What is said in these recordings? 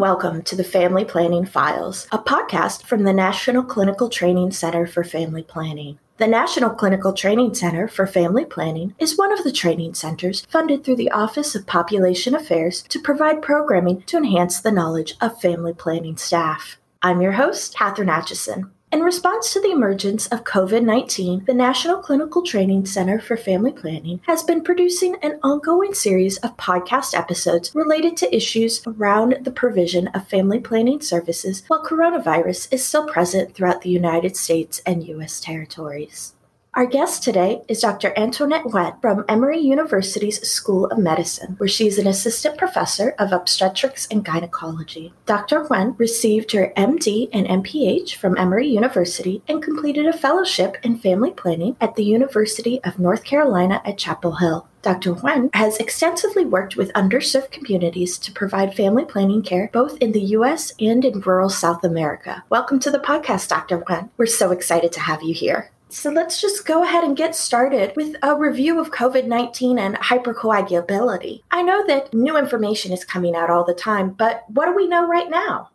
welcome to the Family Planning Files, a podcast from the National Clinical Training Center for Family Planning. The National Clinical Training Center for Family Planning is one of the training centers funded through the Office of Population Affairs to provide programming to enhance the knowledge of family planning staff. I'm your host, Katherine Atchison. In response to the emergence of COVID 19, the National Clinical Training Center for Family Planning has been producing an ongoing series of podcast episodes related to issues around the provision of family planning services while coronavirus is still present throughout the United States and U.S. territories. Our guest today is Dr. Antoinette Nguyen from Emory University's School of Medicine, where she is an assistant professor of obstetrics and gynecology. Dr. Nguyen received her MD and MPH from Emory University and completed a fellowship in family planning at the University of North Carolina at Chapel Hill. Dr. Nguyen has extensively worked with underserved communities to provide family planning care both in the U.S. and in rural South America. Welcome to the podcast, Dr. Nguyen. We're so excited to have you here. So let's just go ahead and get started with a review of COVID 19 and hypercoagulability. I know that new information is coming out all the time, but what do we know right now?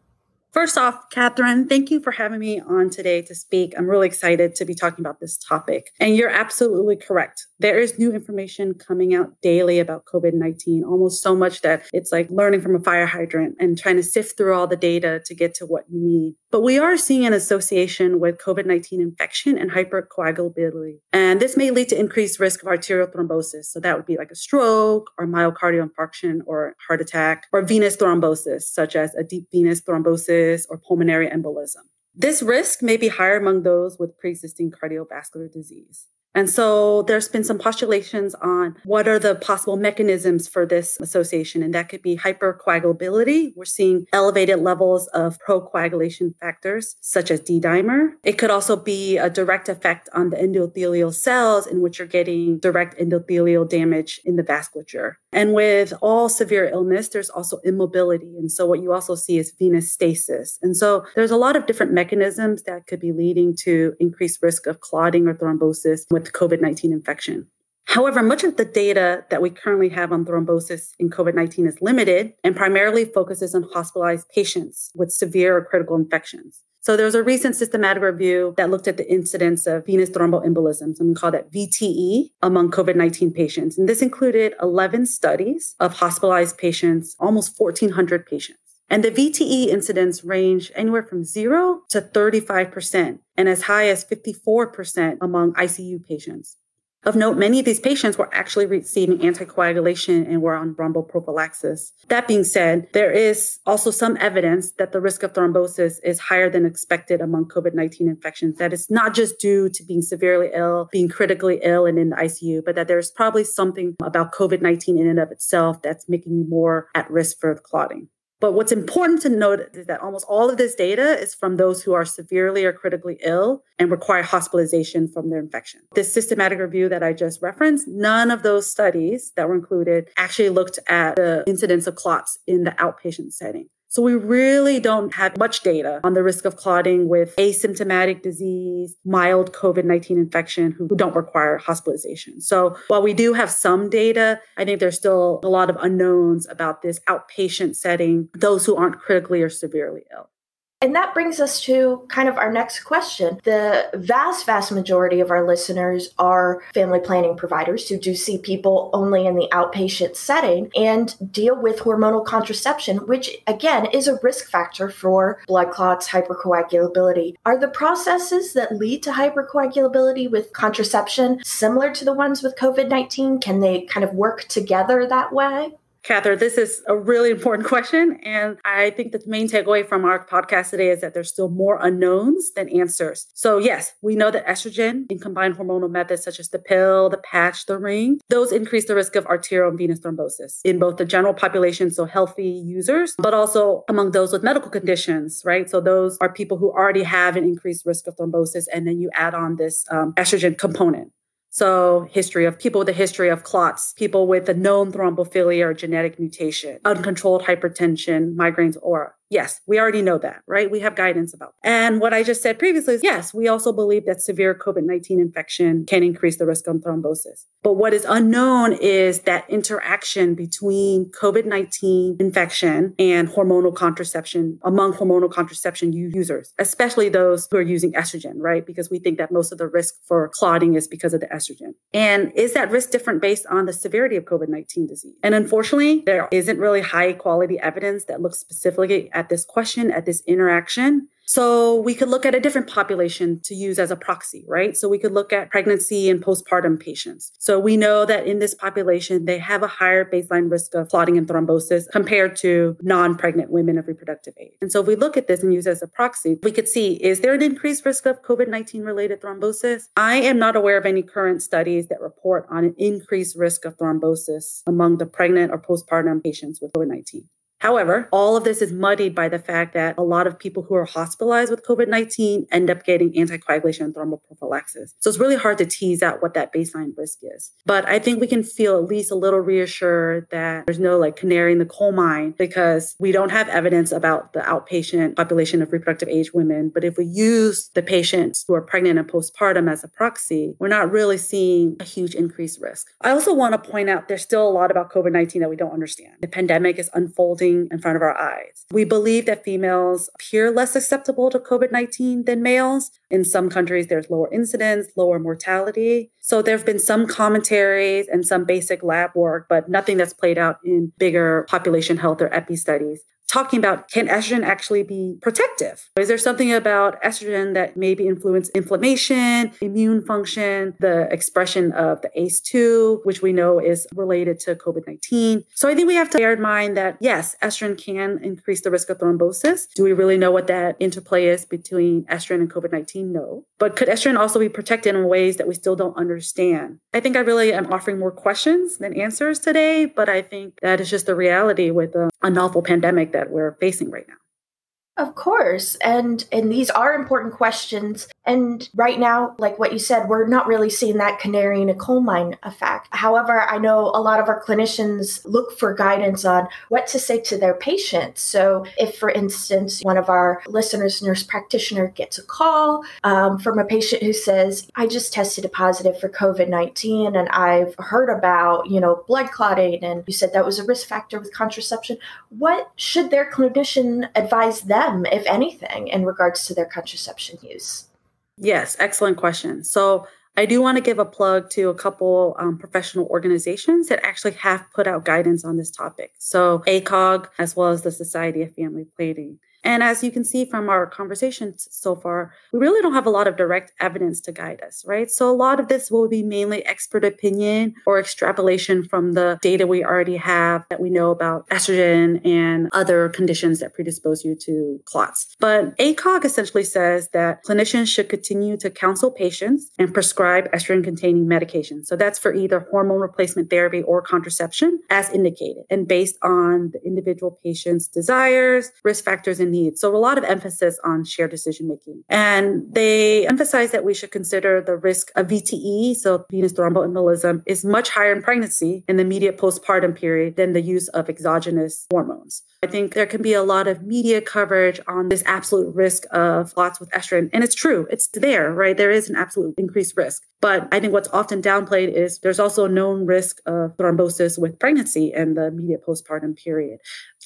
First off, Catherine, thank you for having me on today to speak. I'm really excited to be talking about this topic. And you're absolutely correct. There is new information coming out daily about COVID 19, almost so much that it's like learning from a fire hydrant and trying to sift through all the data to get to what you need. But we are seeing an association with COVID 19 infection and hypercoagulability. And this may lead to increased risk of arterial thrombosis. So that would be like a stroke or myocardial infarction or heart attack or venous thrombosis, such as a deep venous thrombosis or pulmonary embolism. This risk may be higher among those with pre existing cardiovascular disease. And so there's been some postulations on what are the possible mechanisms for this association. And that could be hypercoagulability. We're seeing elevated levels of procoagulation factors such as D dimer. It could also be a direct effect on the endothelial cells in which you're getting direct endothelial damage in the vasculature. And with all severe illness, there's also immobility. And so what you also see is venous stasis. And so there's a lot of different mechanisms that could be leading to increased risk of clotting or thrombosis with COVID 19 infection. However, much of the data that we currently have on thrombosis in COVID 19 is limited and primarily focuses on hospitalized patients with severe or critical infections. So there was a recent systematic review that looked at the incidence of venous thromboembolisms, and we call that VTE, among COVID 19 patients. And this included 11 studies of hospitalized patients, almost 1,400 patients. And the VTE incidence range anywhere from zero to 35%, and as high as 54% among ICU patients. Of note, many of these patients were actually receiving anticoagulation and were on thromboprophylaxis. That being said, there is also some evidence that the risk of thrombosis is higher than expected among COVID 19 infections. That it's not just due to being severely ill, being critically ill, and in the ICU, but that there's probably something about COVID 19 in and of itself that's making you more at risk for clotting. But what's important to note is that almost all of this data is from those who are severely or critically ill and require hospitalization from their infection. This systematic review that I just referenced, none of those studies that were included actually looked at the incidence of clots in the outpatient setting. So we really don't have much data on the risk of clotting with asymptomatic disease, mild COVID 19 infection who don't require hospitalization. So while we do have some data, I think there's still a lot of unknowns about this outpatient setting, those who aren't critically or severely ill. And that brings us to kind of our next question. The vast, vast majority of our listeners are family planning providers who do see people only in the outpatient setting and deal with hormonal contraception, which again is a risk factor for blood clots, hypercoagulability. Are the processes that lead to hypercoagulability with contraception similar to the ones with COVID 19? Can they kind of work together that way? Catherine, this is a really important question. And I think that the main takeaway from our podcast today is that there's still more unknowns than answers. So, yes, we know that estrogen in combined hormonal methods such as the pill, the patch, the ring, those increase the risk of arterial and venous thrombosis in both the general population, so healthy users, but also among those with medical conditions, right? So, those are people who already have an increased risk of thrombosis. And then you add on this um, estrogen component. So, history of people with a history of clots, people with a known thrombophilia or genetic mutation, uncontrolled hypertension, migraines, or Yes, we already know that, right? We have guidance about. That. And what I just said previously is yes, we also believe that severe COVID-19 infection can increase the risk of thrombosis. But what is unknown is that interaction between COVID-19 infection and hormonal contraception among hormonal contraception users, especially those who are using estrogen, right? Because we think that most of the risk for clotting is because of the estrogen. And is that risk different based on the severity of COVID 19 disease? And unfortunately, there isn't really high quality evidence that looks specifically at this question, at this interaction. So we could look at a different population to use as a proxy, right? So we could look at pregnancy and postpartum patients. So we know that in this population, they have a higher baseline risk of clotting and thrombosis compared to non-pregnant women of reproductive age. And so if we look at this and use as a proxy, we could see, is there an increased risk of COVID-19 related thrombosis? I am not aware of any current studies that report on an increased risk of thrombosis among the pregnant or postpartum patients with COVID-19. However, all of this is muddied by the fact that a lot of people who are hospitalized with COVID 19 end up getting anticoagulation and thromboprophylaxis. So it's really hard to tease out what that baseline risk is. But I think we can feel at least a little reassured that there's no like canary in the coal mine because we don't have evidence about the outpatient population of reproductive age women. But if we use the patients who are pregnant and postpartum as a proxy, we're not really seeing a huge increased risk. I also want to point out there's still a lot about COVID 19 that we don't understand. The pandemic is unfolding unfolding in front of our eyes. We believe that females appear less susceptible to COVID 19 than males. In some countries, there's lower incidence, lower mortality. So there have been some commentaries and some basic lab work, but nothing that's played out in bigger population health or epi studies talking about can estrogen actually be protective? Is there something about estrogen that maybe influence inflammation, immune function, the expression of the ACE2, which we know is related to COVID 19? So I think we have to bear in mind that yes, estrogen can increase the risk of thrombosis. Do we really know what that interplay is between estrogen and COVID 19? No. But could estrogen also be protected in ways that we still don't understand? I think I really am offering more questions than answers today, but I think that is just the reality with a, a novel pandemic that we're facing right now. Of course. And and these are important questions. And right now, like what you said, we're not really seeing that canary in a coal mine effect. However, I know a lot of our clinicians look for guidance on what to say to their patients. So if, for instance, one of our listeners, nurse practitioner, gets a call um, from a patient who says, I just tested a positive for COVID-19 and I've heard about, you know, blood clotting and you said that was a risk factor with contraception. What should their clinician advise them them, if anything, in regards to their contraception use? Yes, excellent question. So, I do want to give a plug to a couple um, professional organizations that actually have put out guidance on this topic. So, ACOG, as well as the Society of Family Planning. And as you can see from our conversations so far, we really don't have a lot of direct evidence to guide us, right? So a lot of this will be mainly expert opinion or extrapolation from the data we already have that we know about estrogen and other conditions that predispose you to clots. But ACOG essentially says that clinicians should continue to counsel patients and prescribe estrogen containing medication. So that's for either hormone replacement therapy or contraception as indicated and based on the individual patient's desires, risk factors, and needs. So a lot of emphasis on shared decision making. And they emphasize that we should consider the risk of VTE, so venous thromboembolism, is much higher in pregnancy in the immediate postpartum period than the use of exogenous hormones. I think there can be a lot of media coverage on this absolute risk of clots with estrogen. And it's true, it's there, right? There is an absolute increased risk. But I think what's often downplayed is there's also a known risk of thrombosis with pregnancy and the immediate postpartum period.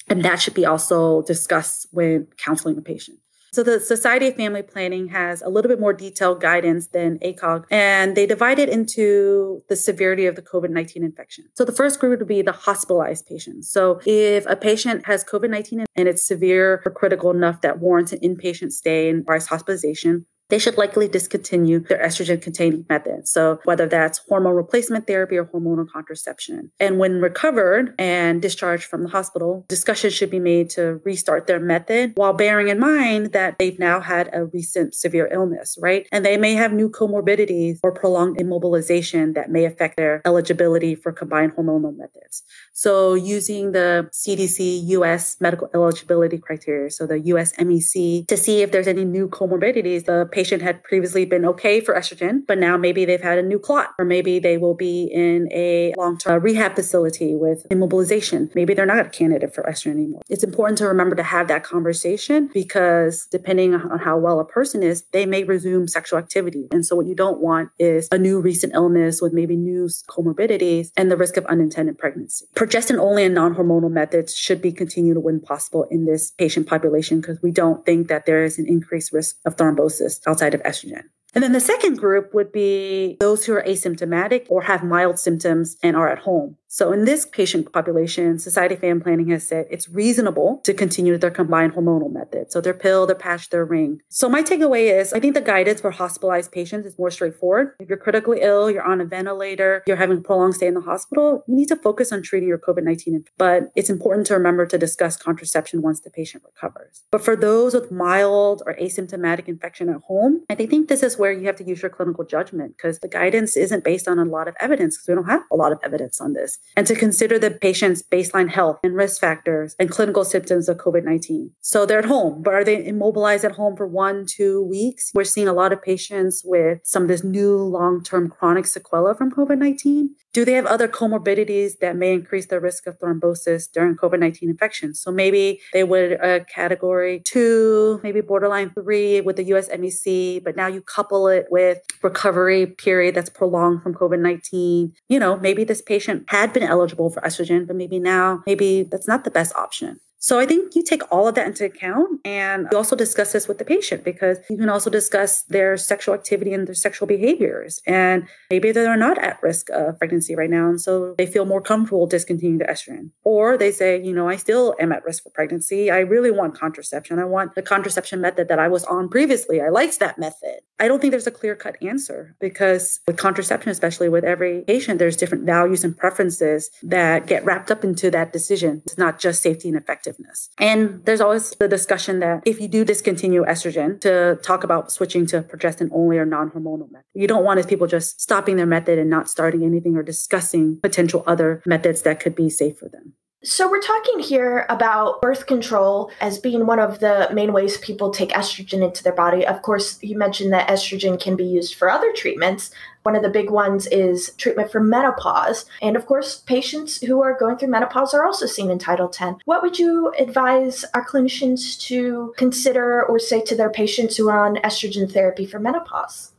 And that should be also discussed when counseling a patient. So the Society of Family Planning has a little bit more detailed guidance than ACOG, and they divide it into the severity of the COVID-19 infection. So the first group would be the hospitalized patients. So if a patient has COVID-19 and it's severe or critical enough that warrants an inpatient stay and requires hospitalization, they should likely discontinue their estrogen containing method. So whether that's hormone replacement therapy or hormonal contraception. And when recovered and discharged from the hospital, discussion should be made to restart their method while bearing in mind that they've now had a recent severe illness, right? And they may have new comorbidities or prolonged immobilization that may affect their eligibility for combined hormonal methods. So using the CDC US medical eligibility criteria, so the US MEC, to see if there's any new comorbidities, the patient had previously been okay for estrogen, but now maybe they've had a new clot, or maybe they will be in a long term rehab facility with immobilization. Maybe they're not a candidate for estrogen anymore. It's important to remember to have that conversation because depending on how well a person is, they may resume sexual activity. And so, what you don't want is a new recent illness with maybe new comorbidities and the risk of unintended pregnancy. Progestin only and non hormonal methods should be continued when possible in this patient population because we don't think that there is an increased risk of thrombosis outside of estrogen. And then the second group would be those who are asymptomatic or have mild symptoms and are at home. So in this patient population, Society of Family Planning has said it's reasonable to continue their combined hormonal method. So their pill, their patch, their ring. So my takeaway is I think the guidance for hospitalized patients is more straightforward. If you're critically ill, you're on a ventilator, you're having a prolonged stay in the hospital, you need to focus on treating your COVID-19. But it's important to remember to discuss contraception once the patient recovers. But for those with mild or asymptomatic infection at home, I think this is where you have to use your clinical judgment because the guidance isn't based on a lot of evidence because we don't have a lot of evidence on this and to consider the patient's baseline health and risk factors and clinical symptoms of COVID 19. So they're at home, but are they immobilized at home for one, two weeks? We're seeing a lot of patients with some of this new long term chronic sequela from COVID 19. Do they have other comorbidities that may increase their risk of thrombosis during COVID 19 infections? So maybe they would uh, category two, maybe borderline three with the US MEC, but now you couple it with recovery period that's prolonged from COVID 19. You know, maybe this patient had been eligible for estrogen, but maybe now, maybe that's not the best option. So I think you take all of that into account and you also discuss this with the patient because you can also discuss their sexual activity and their sexual behaviors. And maybe they're not at risk of pregnancy right now. And so they feel more comfortable discontinuing the estrogen. Or they say, you know, I still am at risk for pregnancy. I really want contraception. I want the contraception method that I was on previously. I liked that method. I don't think there's a clear cut answer because with contraception, especially with every patient, there's different values and preferences that get wrapped up into that decision. It's not just safety and effectiveness effectiveness. And there's always the discussion that if you do discontinue estrogen, to talk about switching to progestin only or non hormonal method. You don't want people just stopping their method and not starting anything or discussing potential other methods that could be safe for them. So, we're talking here about birth control as being one of the main ways people take estrogen into their body. Of course, you mentioned that estrogen can be used for other treatments. One of the big ones is treatment for menopause. And of course, patients who are going through menopause are also seen in Title X. What would you advise our clinicians to consider or say to their patients who are on estrogen therapy for menopause?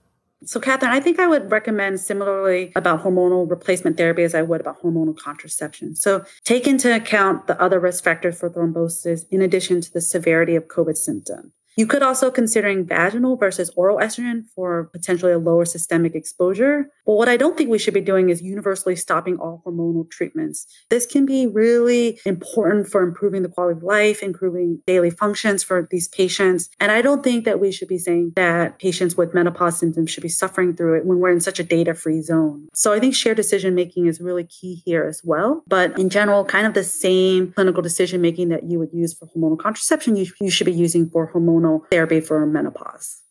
So, Catherine, I think I would recommend similarly about hormonal replacement therapy as I would about hormonal contraception. So, take into account the other risk factors for thrombosis in addition to the severity of COVID symptoms. You could also considering vaginal versus oral estrogen for potentially a lower systemic exposure. But what I don't think we should be doing is universally stopping all hormonal treatments. This can be really important for improving the quality of life, improving daily functions for these patients. And I don't think that we should be saying that patients with menopause symptoms should be suffering through it when we're in such a data free zone. So I think shared decision making is really key here as well. But in general, kind of the same clinical decision making that you would use for hormonal contraception, you, you should be using for hormonal hormonal therapy for menopause.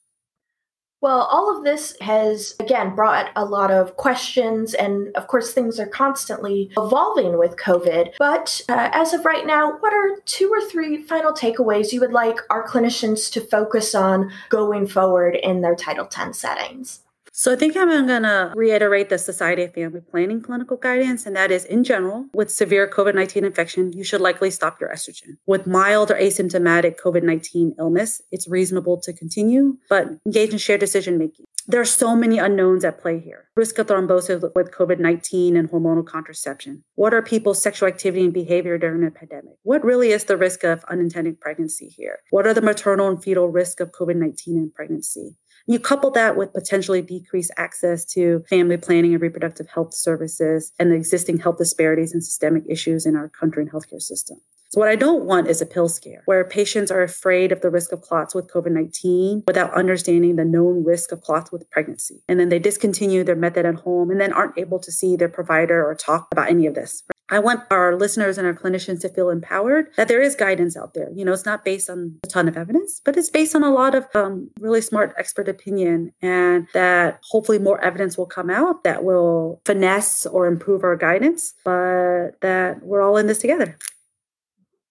Well, all of this has, again, brought a lot of questions, and of course, things are constantly evolving with COVID. But uh, as of right now, what are two or three final takeaways you would like our clinicians to focus on going forward in their Title X settings? So I think I'm going to reiterate the Society of Family Planning clinical guidance, and that is in general, with severe COVID 19 infection, you should likely stop your estrogen. With mild or asymptomatic COVID 19 illness, it's reasonable to continue, but engage in shared decision making. There are so many unknowns at play here. Risk of thrombosis with COVID 19 and hormonal contraception. What are people's sexual activity and behavior during a pandemic? What really is the risk of unintended pregnancy here? What are the maternal and fetal risk of COVID 19 in pregnancy? You couple that with potentially decreased access to family planning and reproductive health services and the existing health disparities and systemic issues in our country and healthcare system. So, what I don't want is a pill scare where patients are afraid of the risk of clots with COVID 19 without understanding the known risk of clots with pregnancy. And then they discontinue their method at home and then aren't able to see their provider or talk about any of this. I want our listeners and our clinicians to feel empowered that there is guidance out there. You know, it's not based on a ton of evidence, but it's based on a lot of um, really smart expert opinion, and that hopefully more evidence will come out that will finesse or improve our guidance, but that we're all in this together.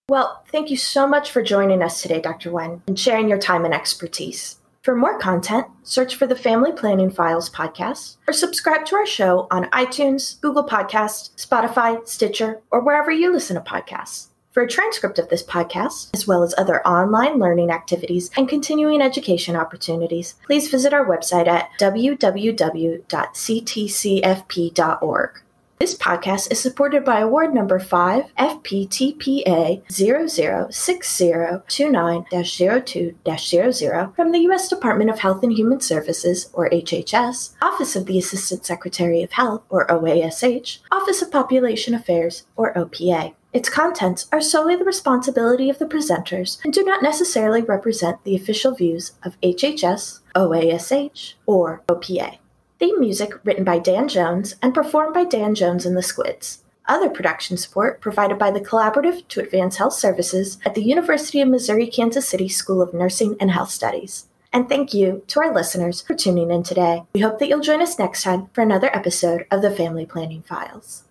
Well, thank you so much for joining us today, Dr. Nguyen, and sharing your time and expertise. For more content, search for the Family Planning Files podcast or subscribe to our show on iTunes, Google Podcast, Spotify, Stitcher, or wherever you listen to podcasts. For a transcript of this podcast, as well as other online learning activities and continuing education opportunities, please visit our website at www.ctcfp.org. This podcast is supported by award number 5 FPTPA 006029-02-00 from the U.S. Department of Health and Human Services, or HHS, Office of the Assistant Secretary of Health, or OASH, Office of Population Affairs, or OPA. Its contents are solely the responsibility of the presenters and do not necessarily represent the official views of HHS, OASH, or OPA. Theme music written by Dan Jones and performed by Dan Jones and the Squids. Other production support provided by the Collaborative to Advance Health Services at the University of Missouri Kansas City School of Nursing and Health Studies. And thank you to our listeners for tuning in today. We hope that you'll join us next time for another episode of the Family Planning Files.